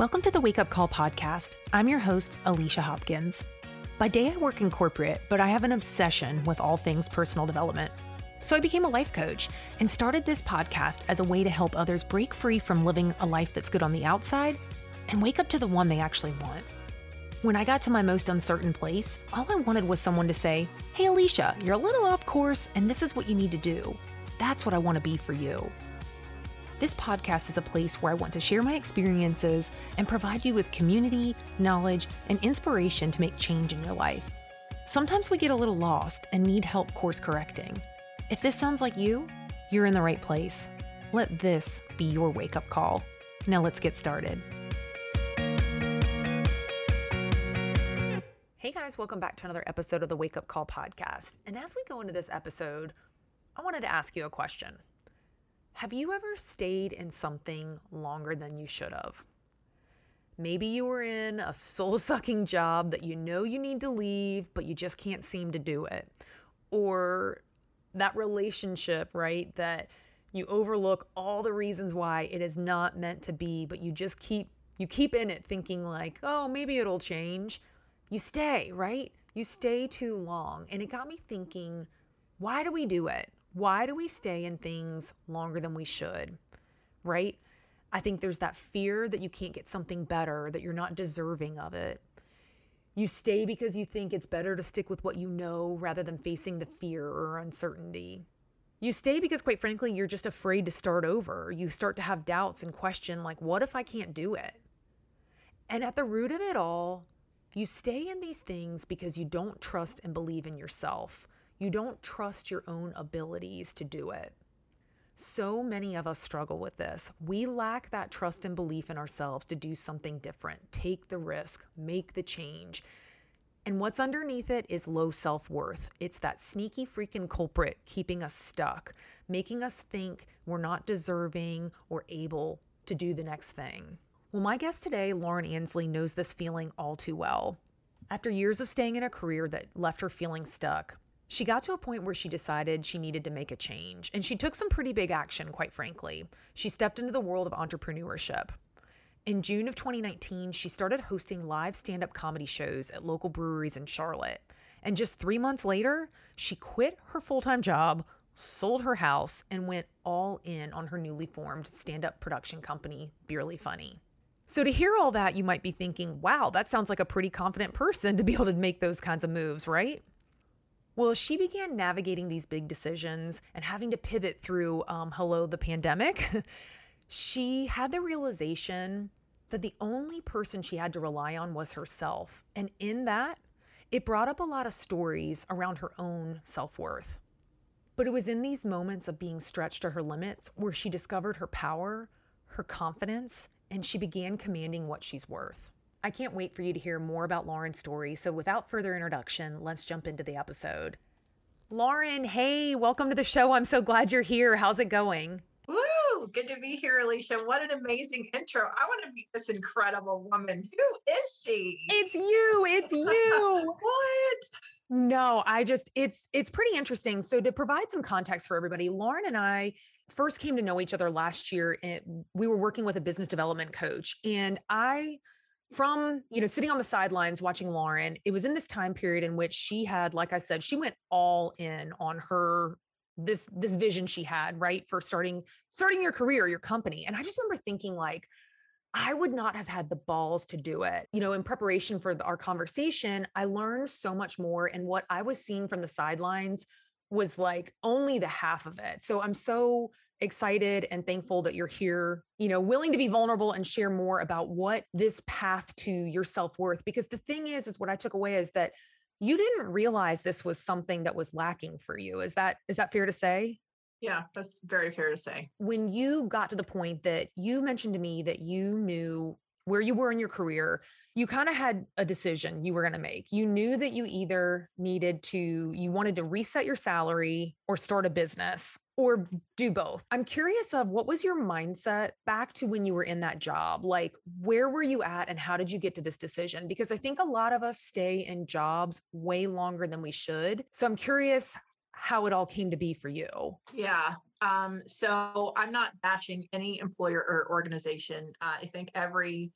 Welcome to the Wake Up Call podcast. I'm your host, Alicia Hopkins. By day, I work in corporate, but I have an obsession with all things personal development. So I became a life coach and started this podcast as a way to help others break free from living a life that's good on the outside and wake up to the one they actually want. When I got to my most uncertain place, all I wanted was someone to say, Hey, Alicia, you're a little off course, and this is what you need to do. That's what I want to be for you. This podcast is a place where I want to share my experiences and provide you with community, knowledge, and inspiration to make change in your life. Sometimes we get a little lost and need help course correcting. If this sounds like you, you're in the right place. Let this be your wake up call. Now let's get started. Hey guys, welcome back to another episode of the Wake Up Call podcast. And as we go into this episode, I wanted to ask you a question. Have you ever stayed in something longer than you should have? Maybe you were in a soul sucking job that you know you need to leave, but you just can't seem to do it. Or that relationship, right? That you overlook all the reasons why it is not meant to be, but you just keep you keep in it thinking like, "Oh, maybe it'll change." You stay, right? You stay too long. And it got me thinking, why do we do it? Why do we stay in things longer than we should? Right? I think there's that fear that you can't get something better, that you're not deserving of it. You stay because you think it's better to stick with what you know rather than facing the fear or uncertainty. You stay because, quite frankly, you're just afraid to start over. You start to have doubts and question, like, what if I can't do it? And at the root of it all, you stay in these things because you don't trust and believe in yourself. You don't trust your own abilities to do it. So many of us struggle with this. We lack that trust and belief in ourselves to do something different, take the risk, make the change. And what's underneath it is low self worth. It's that sneaky freaking culprit keeping us stuck, making us think we're not deserving or able to do the next thing. Well, my guest today, Lauren Ansley, knows this feeling all too well. After years of staying in a career that left her feeling stuck, she got to a point where she decided she needed to make a change, and she took some pretty big action, quite frankly. She stepped into the world of entrepreneurship. In June of 2019, she started hosting live stand up comedy shows at local breweries in Charlotte. And just three months later, she quit her full time job, sold her house, and went all in on her newly formed stand up production company, Beerly Funny. So, to hear all that, you might be thinking, wow, that sounds like a pretty confident person to be able to make those kinds of moves, right? Well, she began navigating these big decisions and having to pivot through, um, hello, the pandemic. she had the realization that the only person she had to rely on was herself. And in that, it brought up a lot of stories around her own self worth. But it was in these moments of being stretched to her limits where she discovered her power, her confidence, and she began commanding what she's worth. I can't wait for you to hear more about Lauren's story. So, without further introduction, let's jump into the episode. Lauren, hey, welcome to the show. I'm so glad you're here. How's it going? Woo! Good to be here, Alicia. What an amazing intro. I want to meet this incredible woman. Who is she? It's you. It's you. what? No, I just it's it's pretty interesting. So to provide some context for everybody, Lauren and I first came to know each other last year. Eh, we were working with a business development coach, and I from you know sitting on the sidelines watching lauren it was in this time period in which she had like i said she went all in on her this this vision she had right for starting starting your career your company. And i just remember thinking like i would not have had the balls to do it. You know in preparation for the, our conversation i learned so much more and what i was seeing from the sidelines was like only the half of it. So i'm so excited and thankful that you're here, you know, willing to be vulnerable and share more about what this path to your self-worth because the thing is is what I took away is that you didn't realize this was something that was lacking for you. Is that is that fair to say? Yeah, that's very fair to say. When you got to the point that you mentioned to me that you knew where you were in your career, you kind of had a decision you were going to make. You knew that you either needed to, you wanted to reset your salary or start a business or do both. I'm curious of what was your mindset back to when you were in that job? Like where were you at and how did you get to this decision? Because I think a lot of us stay in jobs way longer than we should. So I'm curious how it all came to be for you. Yeah. Um, so I'm not bashing any employer or organization. Uh, I think every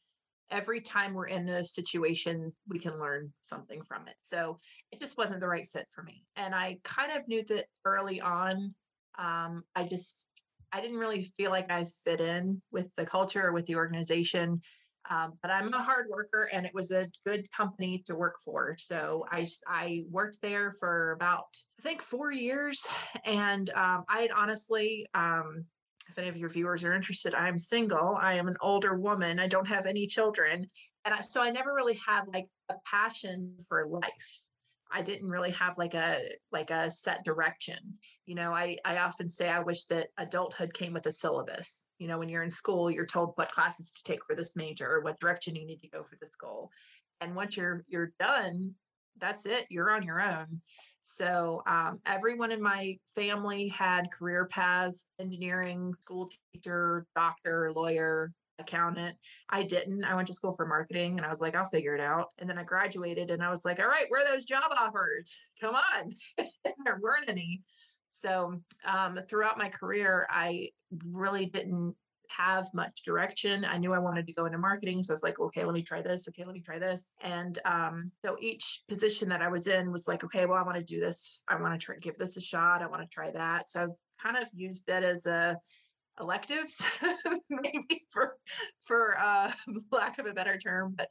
every time we're in a situation, we can learn something from it. So it just wasn't the right fit for me. And I kind of knew that early on. Um, I just, I didn't really feel like I fit in with the culture with the organization. Um, but I'm a hard worker and it was a good company to work for. So I, I worked there for about, I think, four years. And um, I had honestly, um, if any of your viewers are interested, I'm single. I am an older woman. I don't have any children. And I, so I never really had like a passion for life. I didn't really have like a like a set direction. You know, I I often say I wish that adulthood came with a syllabus. You know, when you're in school, you're told what classes to take for this major or what direction you need to go for this goal. And once you're you're done, that's it. You're on your own. So um, everyone in my family had career paths: engineering, school teacher, doctor, lawyer, accountant. I didn't. I went to school for marketing and I was like, I'll figure it out. And then I graduated and I was like, all right, where are those job offers? Come on. there weren't any. So um, throughout my career, I really didn't have much direction. I knew I wanted to go into marketing. So I was like, okay, let me try this. Okay, let me try this. And um, so each position that I was in was like, okay, well, I want to do this. I want to try give this a shot. I want to try that. So I've kind of used that as a electives, maybe for for uh, lack of a better term. But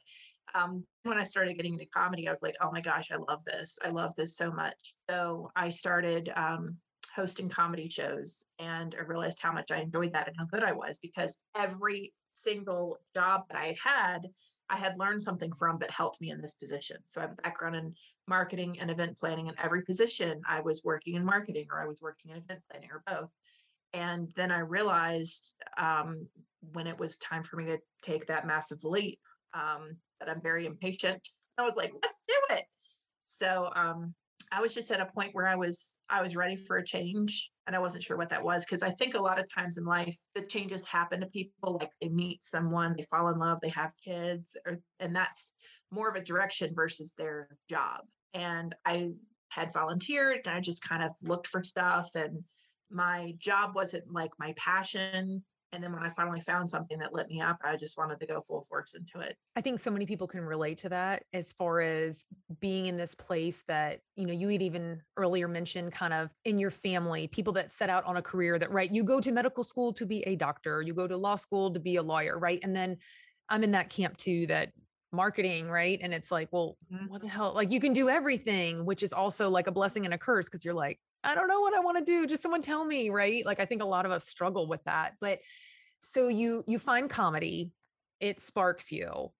um, when I started getting into comedy, I was like, oh my gosh, I love this. I love this so much. So I started um, hosting comedy shows, and I realized how much I enjoyed that and how good I was because every single job that I had had. I had learned something from that helped me in this position. So I have a background in marketing and event planning. In every position, I was working in marketing or I was working in event planning or both. And then I realized um, when it was time for me to take that massive leap um, that I'm very impatient. I was like, let's do it. So um, I was just at a point where I was I was ready for a change, and I wasn't sure what that was because I think a lot of times in life the changes happen to people. Like they meet someone, they fall in love, they have kids, or and that's more of a direction versus their job. And I had volunteered, and I just kind of looked for stuff and my job wasn't like my passion and then when I finally found something that lit me up, I just wanted to go full force into it. I think so many people can relate to that as far as being in this place that, you know, you had even earlier mentioned kind of in your family, people that set out on a career that, right, you go to medical school to be a doctor, you go to law school to be a lawyer, right? And then I'm in that camp too that marketing, right? And it's like, well, mm-hmm. what the hell? Like you can do everything, which is also like a blessing and a curse because you're like, I don't know what I want to do. Just someone tell me, right? Like I think a lot of us struggle with that. But so you you find comedy, it sparks you,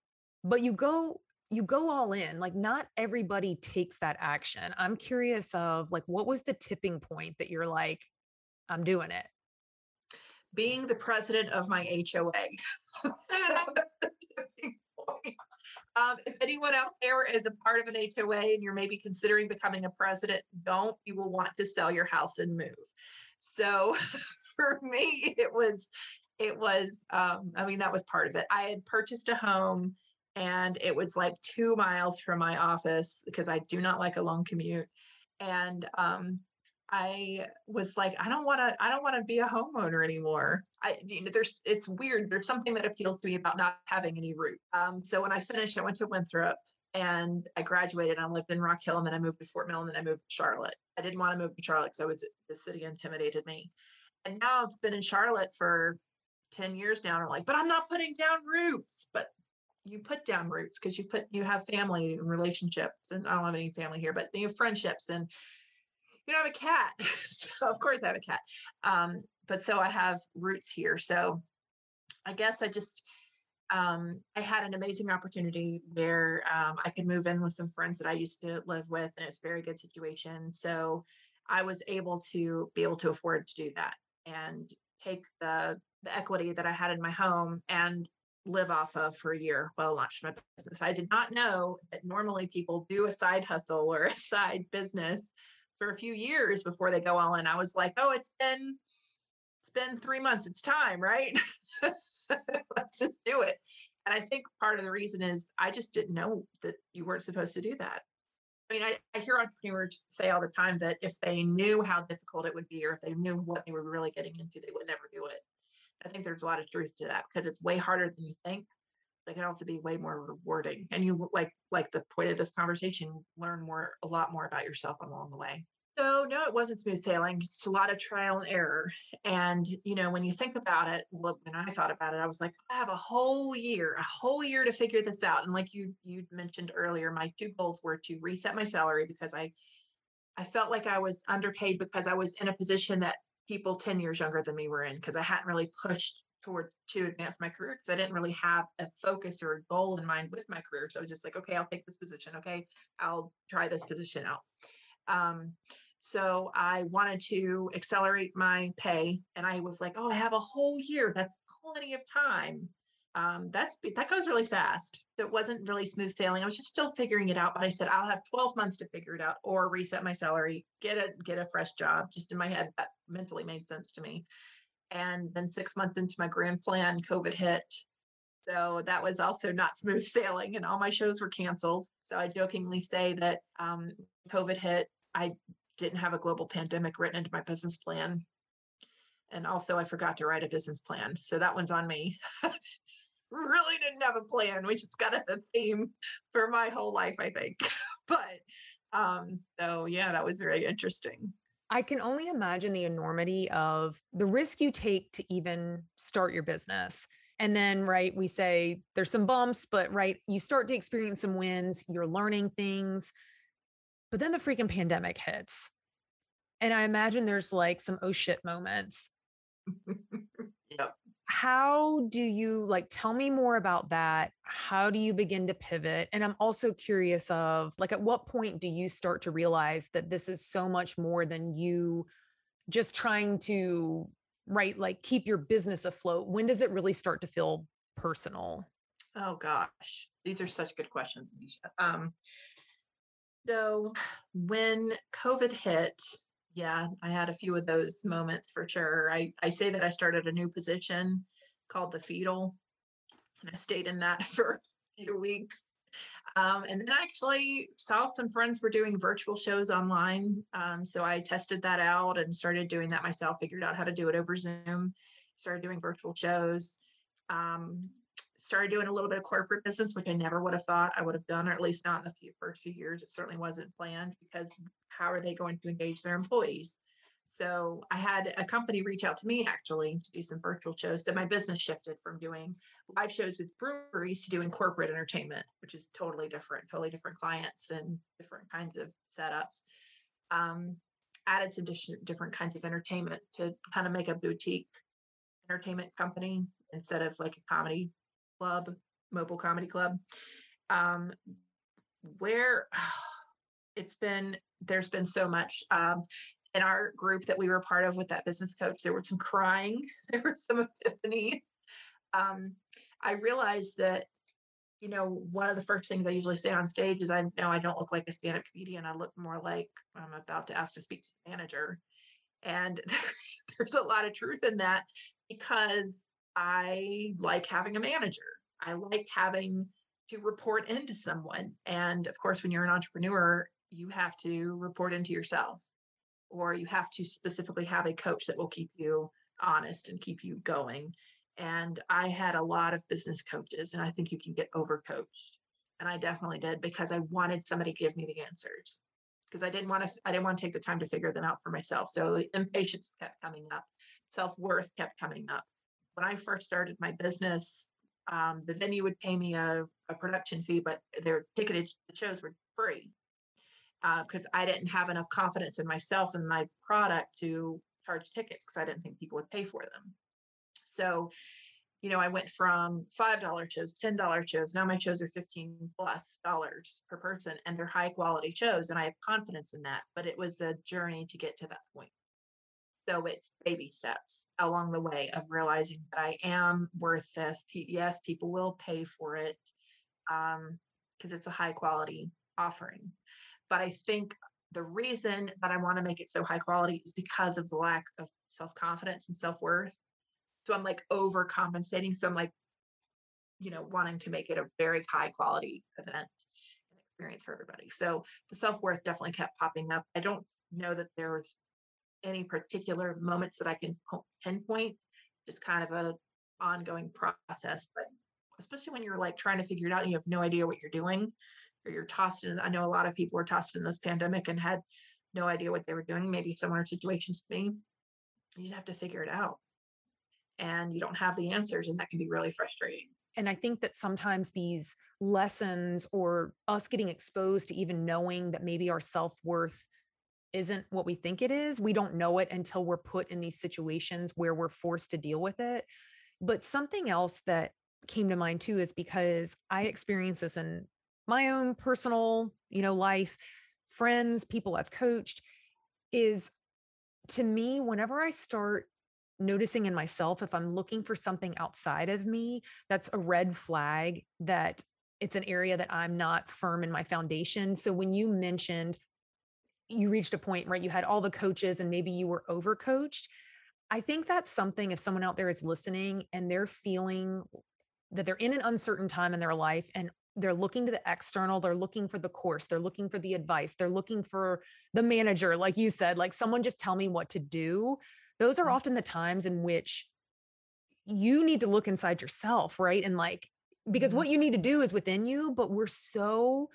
but you go you go all in. Like not everybody takes that action. I'm curious of like what was the tipping point that you're like I'm doing it? Being the president of my HOA. that was. Um, if anyone out there is a part of an HOA and you're maybe considering becoming a president, don't. You will want to sell your house and move. So for me, it was, it was, um, I mean, that was part of it. I had purchased a home and it was like two miles from my office because I do not like a long commute. And um, I was like, I don't want to, I don't want to be a homeowner anymore. I, you know, there's, it's weird. There's something that appeals to me about not having any root. Um, so when I finished, I went to Winthrop and I graduated. I lived in Rock Hill, and then I moved to Fort Mill, and then I moved to Charlotte. I didn't want to move to Charlotte because I was the city intimidated me. And now I've been in Charlotte for 10 years now. And I'm like, but I'm not putting down roots. But you put down roots because you put you have family and relationships. And I don't have any family here, but you have friendships and you don't have a cat. so of course I have a cat. Um, but so I have roots here. So I guess I just um, I had an amazing opportunity where um, I could move in with some friends that I used to live with, and it's a very good situation. So I was able to be able to afford to do that and take the the equity that I had in my home and live off of for a year while I launched my business. I did not know that normally people do a side hustle or a side business for a few years before they go all in. I was like, oh, it's been it's been three months. It's time, right? Let's just do it. And I think part of the reason is I just didn't know that you weren't supposed to do that. I mean, I, I hear entrepreneurs say all the time that if they knew how difficult it would be, or if they knew what they were really getting into, they would never do it. I think there's a lot of truth to that because it's way harder than you think. It can also be way more rewarding. And you like like the point of this conversation, learn more a lot more about yourself along the way. So no, it wasn't smooth sailing. It's a lot of trial and error. And you know, when you think about it, when I thought about it, I was like, I have a whole year, a whole year to figure this out. And like you you mentioned earlier, my two goals were to reset my salary because I I felt like I was underpaid because I was in a position that people 10 years younger than me were in because I hadn't really pushed towards to advance my career because I didn't really have a focus or a goal in mind with my career. So I was just like, okay, I'll take this position. Okay, I'll try this position out. Um, so I wanted to accelerate my pay, and I was like, "Oh, I have a whole year. That's plenty of time." Um, that's that goes really fast. It wasn't really smooth sailing. I was just still figuring it out. But I said, "I'll have 12 months to figure it out, or reset my salary, get a get a fresh job." Just in my head, that mentally made sense to me. And then six months into my grand plan, COVID hit. So that was also not smooth sailing, and all my shows were canceled. So I jokingly say that um, COVID hit. I didn't have a global pandemic written into my business plan. And also, I forgot to write a business plan. So that one's on me. really didn't have a plan, We just got of the theme for my whole life, I think. but um, so, yeah, that was very interesting. I can only imagine the enormity of the risk you take to even start your business. And then, right, we say there's some bumps, but right, you start to experience some wins, you're learning things. But then the freaking pandemic hits. And I imagine there's like some oh shit moments. yep. How do you like tell me more about that? How do you begin to pivot? And I'm also curious of like at what point do you start to realize that this is so much more than you just trying to right like keep your business afloat? When does it really start to feel personal? Oh gosh, these are such good questions, Alicia. Um, so when COVID hit, yeah, I had a few of those moments for sure. I, I say that I started a new position called the fetal, and I stayed in that for a few weeks. Um, and then I actually saw some friends were doing virtual shows online. Um, so I tested that out and started doing that myself, figured out how to do it over Zoom, started doing virtual shows. Um, started doing a little bit of corporate business, which I never would have thought I would have done, or at least not in the few, first few years. It certainly wasn't planned because how are they going to engage their employees? So I had a company reach out to me actually to do some virtual shows. So my business shifted from doing live shows with breweries to doing corporate entertainment, which is totally different, totally different clients and different kinds of setups. Um, added some different kinds of entertainment to kind of make a boutique entertainment company instead of like a comedy club, mobile comedy club, um, where it's been there's been so much um, in our group that we were part of with that business coach. There were some crying, there were some epiphanies. Um, I realized that you know, one of the first things I usually say on stage is I know I don't look like a stand-up comedian. I look more like I'm about to ask to speak to a manager. And there's a lot of truth in that because I like having a manager. I like having to report into someone. And of course, when you're an entrepreneur, you have to report into yourself, or you have to specifically have a coach that will keep you honest and keep you going. And I had a lot of business coaches, and I think you can get overcoached. And I definitely did because I wanted somebody to give me the answers because I didn't want to I didn't want to take the time to figure them out for myself. So the impatience kept coming up, self-worth kept coming up when I first started my business, um, the venue would pay me a, a production fee, but their ticketed shows were free because uh, I didn't have enough confidence in myself and my product to charge tickets because I didn't think people would pay for them. So, you know, I went from $5 shows, $10 shows. Now my shows are 15 plus dollars per person and they're high quality shows. And I have confidence in that. But it was a journey to get to that point. So it's baby steps along the way of realizing that I am worth this. Yes, people will pay for it because um, it's a high quality offering. But I think the reason that I want to make it so high quality is because of the lack of self confidence and self worth. So I'm like overcompensating. So I'm like, you know, wanting to make it a very high quality event and experience for everybody. So the self worth definitely kept popping up. I don't know that there was any particular moments that I can pinpoint, just kind of a ongoing process. But especially when you're like trying to figure it out and you have no idea what you're doing or you're tossed in. I know a lot of people were tossed in this pandemic and had no idea what they were doing, maybe similar situations to me. You have to figure it out. And you don't have the answers, and that can be really frustrating. And I think that sometimes these lessons or us getting exposed to even knowing that maybe our self worth isn't what we think it is, we don't know it until we're put in these situations where we're forced to deal with it. But something else that came to mind too is because I experienced this in my own personal, you know, life, friends, people I've coached is to me whenever I start noticing in myself if I'm looking for something outside of me that's a red flag that it's an area that I'm not firm in my foundation. So when you mentioned you reached a point, right? You had all the coaches and maybe you were overcoached. I think that's something if someone out there is listening and they're feeling that they're in an uncertain time in their life and they're looking to the external, they're looking for the course, they're looking for the advice, they're looking for the manager, like you said, like someone just tell me what to do. Those are mm. often the times in which you need to look inside yourself, right? And like, because mm-hmm. what you need to do is within you, but we're so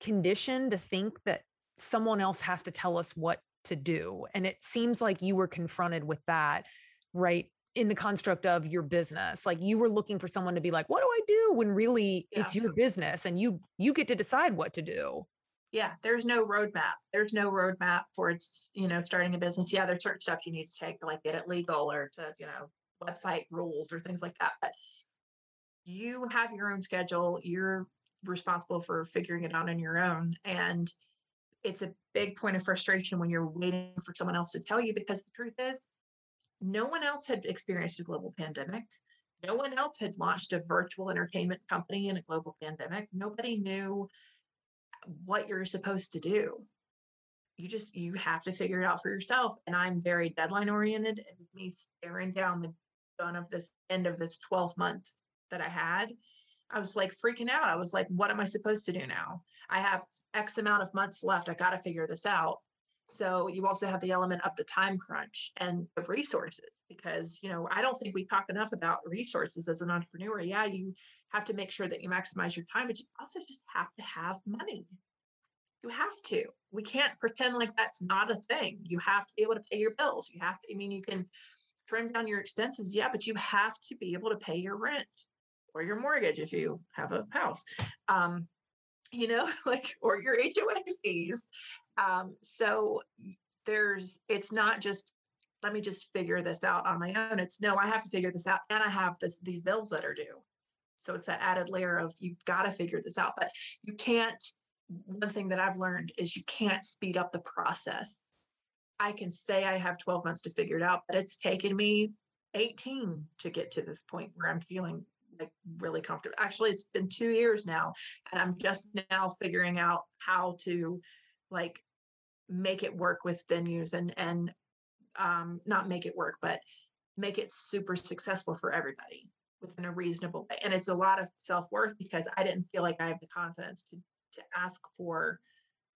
conditioned to think that someone else has to tell us what to do. And it seems like you were confronted with that, right? in the construct of your business like you were looking for someone to be like what do i do when really yeah. it's your business and you you get to decide what to do yeah there's no roadmap there's no roadmap for it's you know starting a business yeah there's certain steps you need to take to like get it legal or to you know website rules or things like that but you have your own schedule you're responsible for figuring it out on your own and it's a big point of frustration when you're waiting for someone else to tell you because the truth is no one else had experienced a global pandemic. No one else had launched a virtual entertainment company in a global pandemic. Nobody knew what you're supposed to do. You just you have to figure it out for yourself. And I'm very deadline oriented, and me staring down the gun of this end of this 12 months that I had, I was like freaking out. I was like, what am I supposed to do now? I have X amount of months left. I got to figure this out. So you also have the element of the time crunch and of resources because, you know, I don't think we talk enough about resources as an entrepreneur. Yeah, you have to make sure that you maximize your time, but you also just have to have money. You have to. We can't pretend like that's not a thing. You have to be able to pay your bills. You have to, I mean, you can trim down your expenses, yeah, but you have to be able to pay your rent or your mortgage if you have a house. Um, you know, like or your HOA fees. Um, so there's, it's not just, let me just figure this out on my own. It's no, I have to figure this out and I have this, these bills that are due. So it's that added layer of you've got to figure this out, but you can't. One thing that I've learned is you can't speed up the process. I can say I have 12 months to figure it out, but it's taken me 18 to get to this point where I'm feeling like really comfortable. Actually, it's been two years now, and I'm just now figuring out how to like make it work with venues and and um, not make it work, but make it super successful for everybody within a reasonable way. And it's a lot of self worth because I didn't feel like I have the confidence to to ask for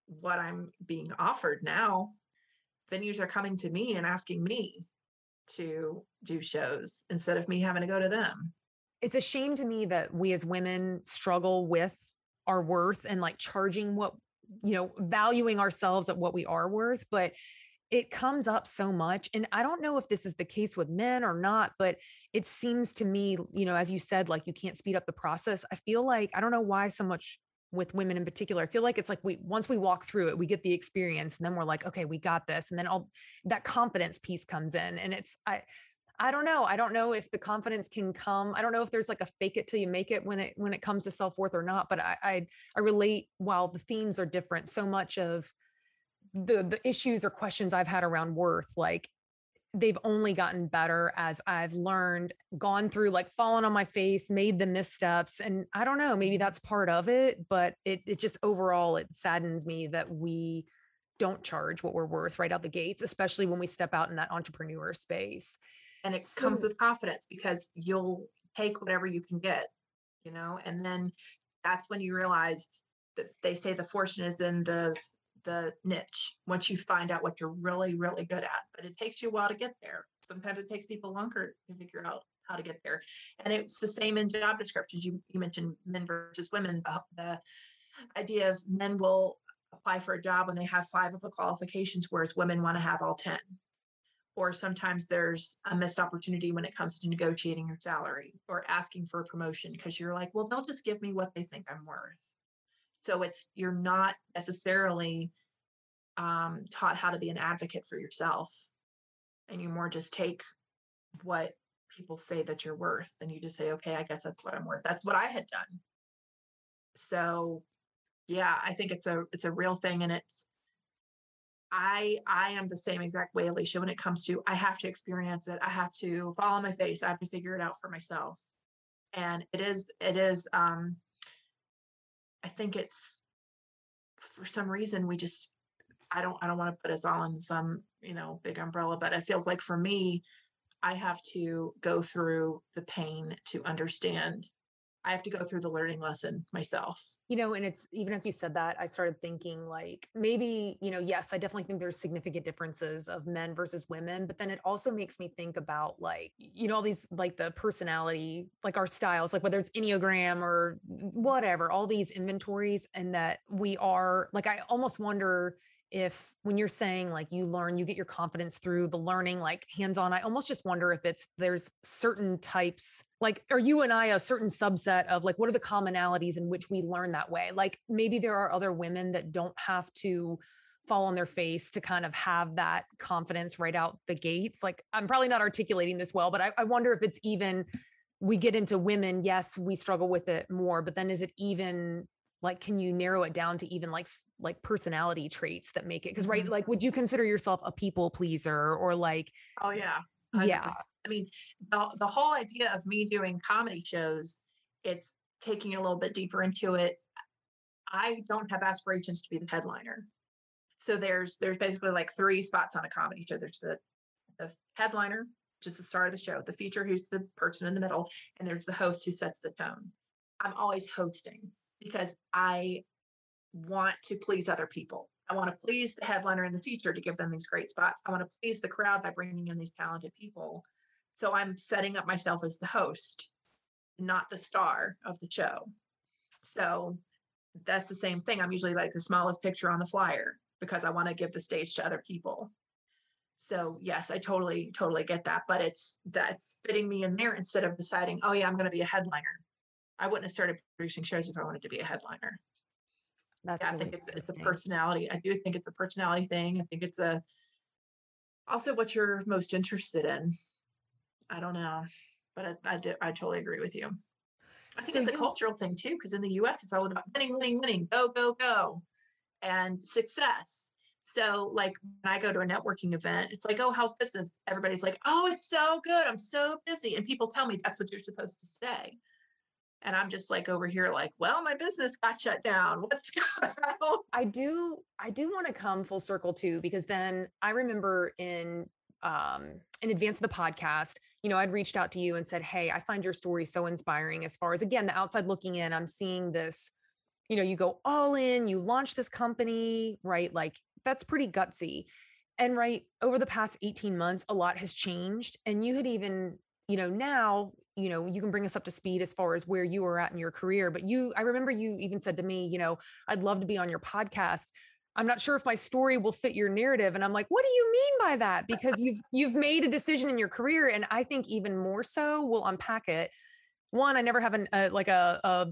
what I'm being offered now. Venues are coming to me and asking me to do shows instead of me having to go to them. It's a shame to me that we as women struggle with our worth and like charging what you know, valuing ourselves at what we are worth, but it comes up so much. And I don't know if this is the case with men or not, but it seems to me, you know, as you said, like you can't speed up the process. I feel like, I don't know why so much with women in particular. I feel like it's like we once we walk through it, we get the experience and then we're like, okay, we got this. And then all that confidence piece comes in. And it's I I don't know. I don't know if the confidence can come. I don't know if there's like a fake it till you make it when it when it comes to self worth or not. But I, I I relate. While the themes are different, so much of the the issues or questions I've had around worth, like they've only gotten better as I've learned, gone through like fallen on my face, made the missteps. And I don't know, maybe that's part of it, but it it just overall it saddens me that we don't charge what we're worth right out the gates, especially when we step out in that entrepreneur space and it so, comes with confidence because you'll take whatever you can get you know and then that's when you realize that they say the fortune is in the the niche once you find out what you're really, really good at. But it takes you a while to get there. Sometimes it takes people longer to figure out how to get there. And it's the same in job descriptions. You, you mentioned men versus women. The, the idea of men will apply for a job when they have five of the qualifications, whereas women want to have all 10. Or sometimes there's a missed opportunity when it comes to negotiating your salary or asking for a promotion because you're like, well, they'll just give me what they think I'm worth. So it's you're not necessarily um, taught how to be an advocate for yourself, and you more just take what people say that you're worth, and you just say, okay, I guess that's what I'm worth. That's what I had done. So, yeah, I think it's a it's a real thing, and it's I I am the same exact way, Alicia, when it comes to I have to experience it. I have to fall on my face. I have to figure it out for myself. And it is it is um I think it's for some reason we just I don't I don't want to put us all in some, you know, big umbrella, but it feels like for me, I have to go through the pain to understand I have to go through the learning lesson myself. You know, and it's even as you said that, I started thinking like maybe, you know, yes, I definitely think there's significant differences of men versus women, but then it also makes me think about like, you know, all these like the personality, like our styles, like whether it's Enneagram or whatever, all these inventories, and that we are like, I almost wonder if when you're saying like you learn you get your confidence through the learning like hands on i almost just wonder if it's there's certain types like are you and i a certain subset of like what are the commonalities in which we learn that way? Like maybe there are other women that don't have to fall on their face to kind of have that confidence right out the gates. Like i'm probably not articulating this well but I, I wonder if it's even we get into women yes we struggle with it more but then is it even like can you narrow it down to even like like personality traits that make it because right mm-hmm. like would you consider yourself a people pleaser or like oh yeah yeah. i mean the, the whole idea of me doing comedy shows it's taking a little bit deeper into it. I don't have aspirations to be the headliner. So there's there's basically like three spots on a comedy show. There's the the headliner just the star of the show the feature who's the person in the middle and there's the host who sets the tone. I'm always hosting because I want to please other people. I want to please the headliner in the feature to give them these great spots. I want to please the crowd by bringing in these talented people. So I'm setting up myself as the host, not the star of the show. So that's the same thing. I'm usually like the smallest picture on the flyer because I want to give the stage to other people. So yes, I totally, totally get that. But it's that's fitting me in there instead of deciding, oh yeah, I'm going to be a headliner. I wouldn't have started producing shows if I wanted to be a headliner. That's yeah, I think it's it's a personality. I do think it's a personality thing. I think it's a also what you're most interested in. I don't know, but I I, do, I totally agree with you. I think so it's a cultural thing too, because in the U.S. it's all about winning, winning, winning, go, go, go, and success. So, like when I go to a networking event, it's like, oh, how's business? Everybody's like, oh, it's so good. I'm so busy, and people tell me that's what you're supposed to say. And I'm just like over here, like, well, my business got shut down. What's going on? I do, I do want to come full circle too, because then I remember in um in advance of the podcast, you know, I'd reached out to you and said, Hey, I find your story so inspiring as far as again, the outside looking in, I'm seeing this, you know, you go all in, you launch this company, right? Like that's pretty gutsy. And right over the past 18 months, a lot has changed. And you had even, you know, now you know you can bring us up to speed as far as where you were at in your career but you i remember you even said to me you know i'd love to be on your podcast. I'm not sure if my story will fit your narrative and i'm like what do you mean by that? Because you've you've made a decision in your career and i think even more so we'll unpack it. One i never have an uh, like a, a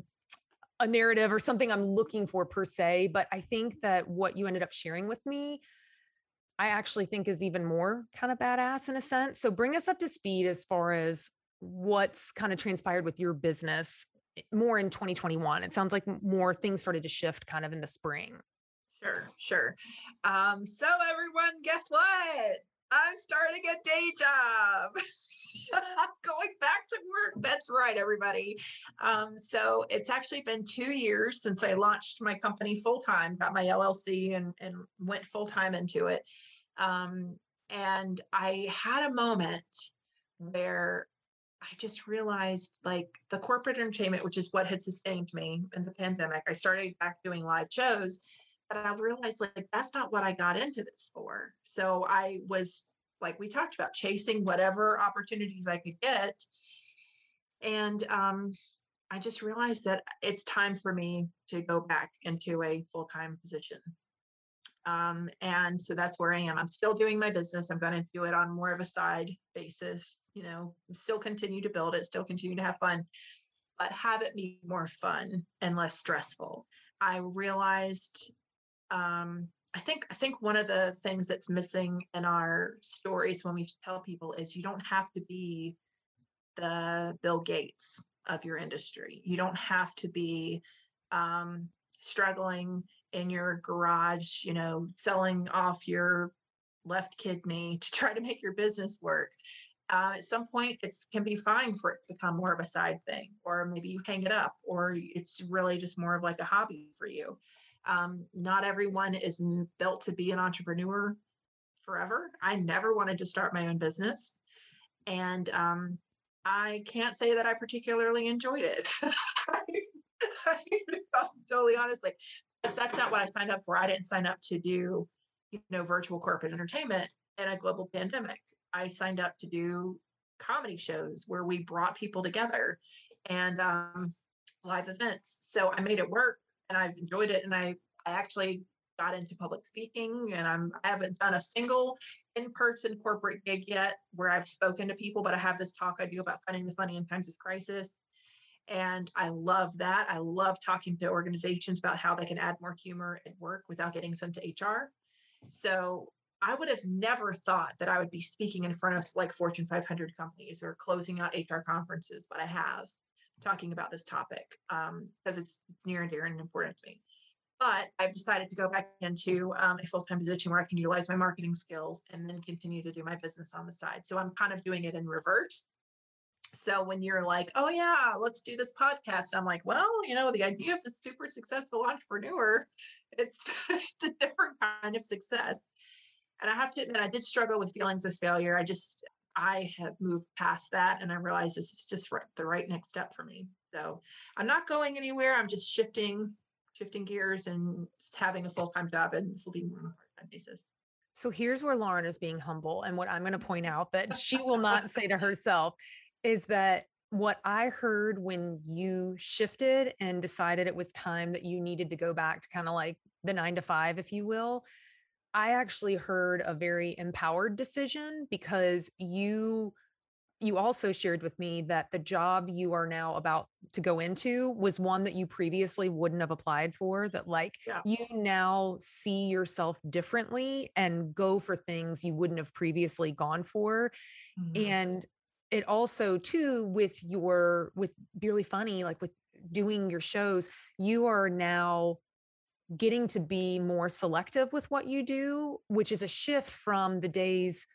a narrative or something i'm looking for per se but i think that what you ended up sharing with me I actually think is even more kind of badass in a sense. So bring us up to speed as far as what's kind of transpired with your business eh, more in 2021 it sounds like more things started to shift kind of in the spring. Sure sure. Um so everyone guess what? I'm starting a day job. I'm going back to work. That's right everybody. Um so it's actually been two years since i launched my company full time got my llc and and went full time into it. Um and i had a moment where I just realized like the corporate entertainment, which is what had sustained me in the pandemic. I started back doing live shows, but I realized like that's not what I got into this for. So I was like we talked about chasing whatever opportunities I could get. And um, I just realized that it's time for me to go back into a full time position. Um, and so that's where I am. I'm still doing my business. I'm going to do it on more of a side basis, you know, still continue to build it, still continue to have fun, but have it be more fun and less stressful. I realized um, I think I think one of the things that's missing in our stories when we tell people is you don't have to be the Bill Gates of your industry. You don't have to be um, struggling in your garage, you know, selling off your left kidney to try to make your business work. Uh, at some point, it can be fine for it to become more of a side thing, or maybe you hang it up, or it's really just more of like a hobby for you. Um, not everyone is built to be an entrepreneur forever. I never wanted to start my own business. And um, I can't say that I particularly enjoyed it. I'm totally honest. Like that's not what I signed up for. I didn't sign up to do, you know, virtual corporate entertainment in a global pandemic. I signed up to do comedy shows where we brought people together and um, live events. So I made it work and I've enjoyed it. And I, I actually got into public speaking and I'm I haven't done a single in-person corporate gig yet where I've spoken to people, but I have this talk I do about finding the funny in times of crisis. And I love that. I love talking to organizations about how they can add more humor at work without getting sent to HR. So I would have never thought that I would be speaking in front of like Fortune 500 companies or closing out HR conferences, but I have talking about this topic because um, it's, it's near and dear and important to me. But I've decided to go back into um, a full time position where I can utilize my marketing skills and then continue to do my business on the side. So I'm kind of doing it in reverse. So when you're like, oh, yeah, let's do this podcast, I'm like, well, you know, the idea of the super successful entrepreneur, it's, it's a different kind of success. And I have to admit, I did struggle with feelings of failure. I just, I have moved past that and I realize this is just the right next step for me. So I'm not going anywhere. I'm just shifting, shifting gears and just having a full-time job. And this will be more on a part-time basis. So here's where Lauren is being humble. And what I'm going to point out that she will not say to herself is that what I heard when you shifted and decided it was time that you needed to go back to kind of like the nine to five, if you will, I actually heard a very empowered decision because you you also shared with me that the job you are now about to go into was one that you previously wouldn't have applied for that like yeah. you now see yourself differently and go for things you wouldn't have previously gone for mm-hmm. and it also too with your with Beerly Funny like with doing your shows you are now getting to be more selective with what you do which is a shift from the days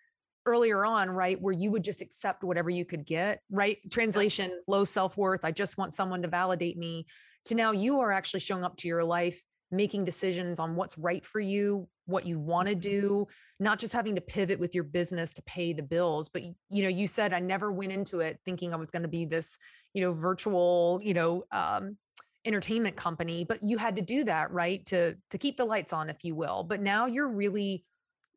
earlier on right where you would just accept whatever you could get right? Translation low self-worth i just want someone to validate me to now you are actually showing up to your life making decisions on what's right for you what you want to mm-hmm. do not just having to pivot with your business to pay the bills but you know you said i never went into it thinking i was going to be this you know virtual you know um, entertainment company but you had to do that right to to keep the lights on if you will but now you're really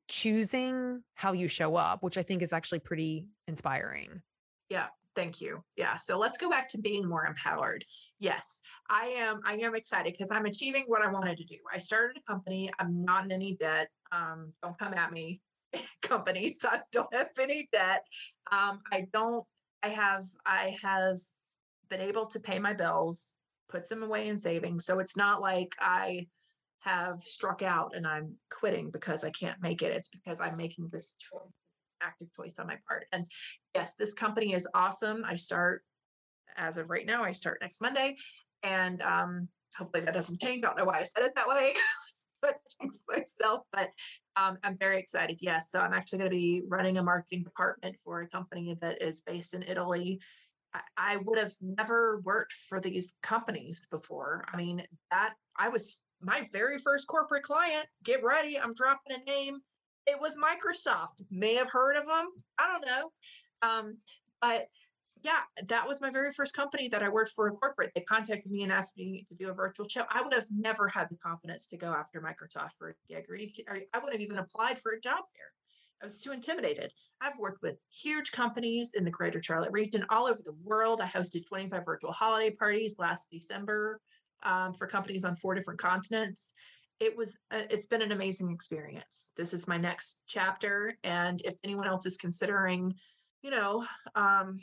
choosing how you show up which i think is actually pretty inspiring yeah Thank you. Yeah. So let's go back to being more empowered. Yes, I am. I am excited because I'm achieving what I wanted to do. I started a company. I'm not in any debt. Um, don't come at me, companies. I don't have any debt. Um, I don't. I have. I have been able to pay my bills, put some away in savings. So it's not like I have struck out and I'm quitting because I can't make it. It's because I'm making this choice active choice on my part. And yes, this company is awesome. I start as of right now, I start next Monday. And um, hopefully that doesn't change. I don't know why I said it that way. myself, but um, I'm very excited. Yes. So I'm actually going to be running a marketing department for a company that is based in Italy. I, I would have never worked for these companies before. I mean, that I was my very first corporate client. Get ready. I'm dropping a name it was Microsoft. May have heard of them. I don't know. Um, but yeah, that was my very first company that I worked for in corporate. They contacted me and asked me to do a virtual show. I would have never had the confidence to go after Microsoft for a or I would have even applied for a job there. I was too intimidated. I've worked with huge companies in the greater Charlotte region, all over the world. I hosted 25 virtual holiday parties last December um, for companies on four different continents. It was, uh, it's been an amazing experience. This is my next chapter. And if anyone else is considering, you know, um,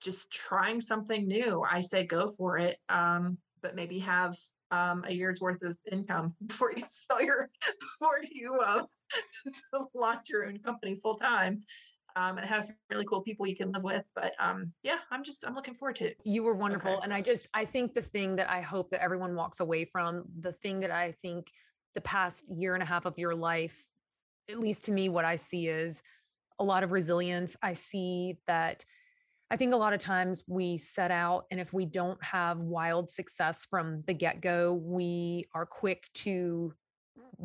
just trying something new, I say go for it. Um, but maybe have um, a year's worth of income before you sell your before you uh, launch your own company full time. Um, and have some really cool people you can live with. But um, yeah, I'm just I'm looking forward to it. You were wonderful, okay. and I just I think the thing that I hope that everyone walks away from, the thing that I think the past year and a half of your life, at least to me, what I see is a lot of resilience. I see that I think a lot of times we set out, and if we don't have wild success from the get go, we are quick to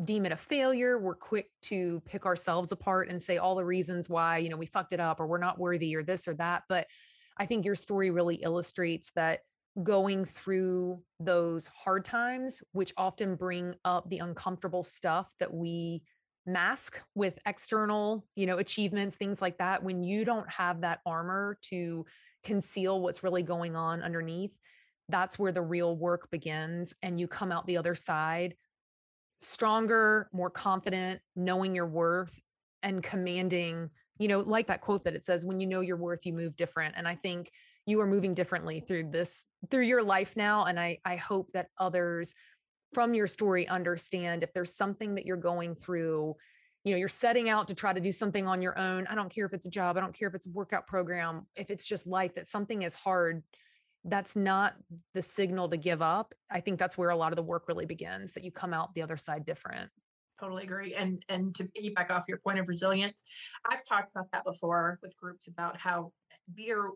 deem it a failure. We're quick to pick ourselves apart and say all the reasons why, you know, we fucked it up or we're not worthy or this or that. But I think your story really illustrates that going through those hard times, which often bring up the uncomfortable stuff that we mask with external, you know, achievements, things like that, when you don't have that armor to conceal what's really going on underneath, that's where the real work begins. And you come out the other side stronger, more confident, knowing your worth and commanding, you know, like that quote that it says, when you know your worth, you move different. And I think you are moving differently through this, through your life now. And I, I hope that others from your story understand if there's something that you're going through you know you're setting out to try to do something on your own i don't care if it's a job i don't care if it's a workout program if it's just life that something is hard that's not the signal to give up i think that's where a lot of the work really begins that you come out the other side different totally agree and and to piggyback off your point of resilience i've talked about that before with groups about how we are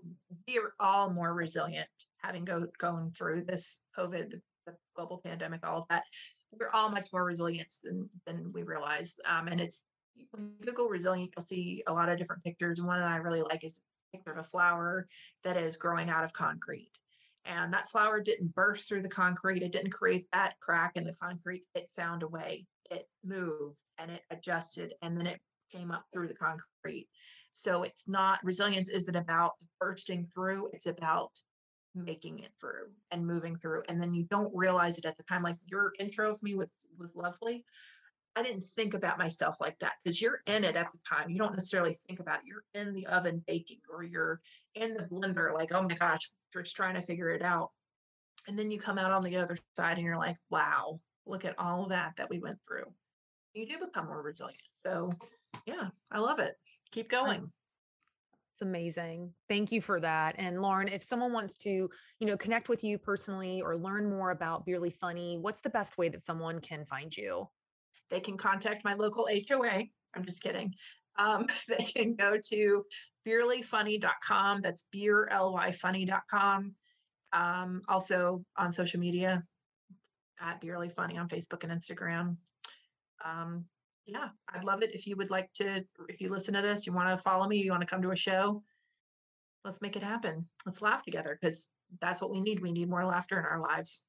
we are all more resilient having go going through this covid the global pandemic, all of that, we're all much more resilient than than we realize. Um, and it's when you Google resilient, you'll see a lot of different pictures. One that I really like is a picture of a flower that is growing out of concrete. And that flower didn't burst through the concrete. It didn't create that crack in the concrete. It found a way. It moved and it adjusted and then it came up through the concrete. So it's not resilience isn't about bursting through, it's about making it through and moving through and then you don't realize it at the time like your intro of me was was lovely i didn't think about myself like that because you're in it at the time you don't necessarily think about it you're in the oven baking or you're in the blender like oh my gosh just trying to figure it out and then you come out on the other side and you're like wow look at all that that we went through you do become more resilient so yeah i love it keep going it's amazing. Thank you for that. And Lauren, if someone wants to, you know, connect with you personally or learn more about Beerly Funny, what's the best way that someone can find you? They can contact my local HOA. I'm just kidding. Um, they can go to beerlyfunny.com. That's beerlyfunny.com. Um, also on social media at Beerly Funny on Facebook and Instagram. Um, yeah, I'd love it if you would like to, if you listen to this, you want to follow me, you want to come to a show, let's make it happen. Let's laugh together because that's what we need. We need more laughter in our lives.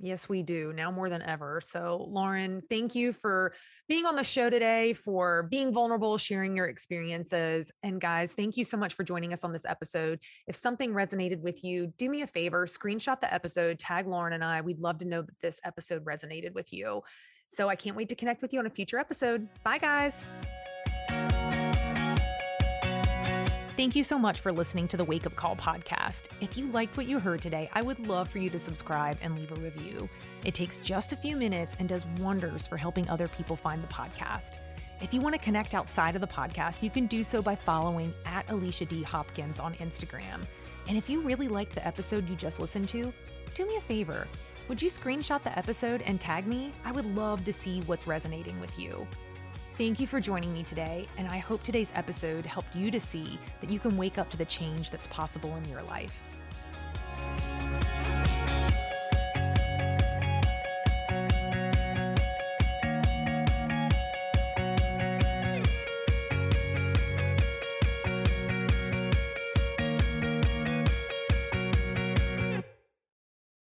Yes, we do now more than ever. So, Lauren, thank you for being on the show today, for being vulnerable, sharing your experiences. And, guys, thank you so much for joining us on this episode. If something resonated with you, do me a favor, screenshot the episode, tag Lauren and I. We'd love to know that this episode resonated with you. So I can't wait to connect with you on a future episode. Bye, guys. Thank you so much for listening to the Wake Up Call podcast. If you liked what you heard today, I would love for you to subscribe and leave a review. It takes just a few minutes and does wonders for helping other people find the podcast. If you want to connect outside of the podcast, you can do so by following at Alicia D. Hopkins on Instagram. And if you really liked the episode you just listened to, do me a favor would you screenshot the episode and tag me? I would love to see what's resonating with you. Thank you for joining me today, and I hope today's episode helped you to see that you can wake up to the change that's possible in your life.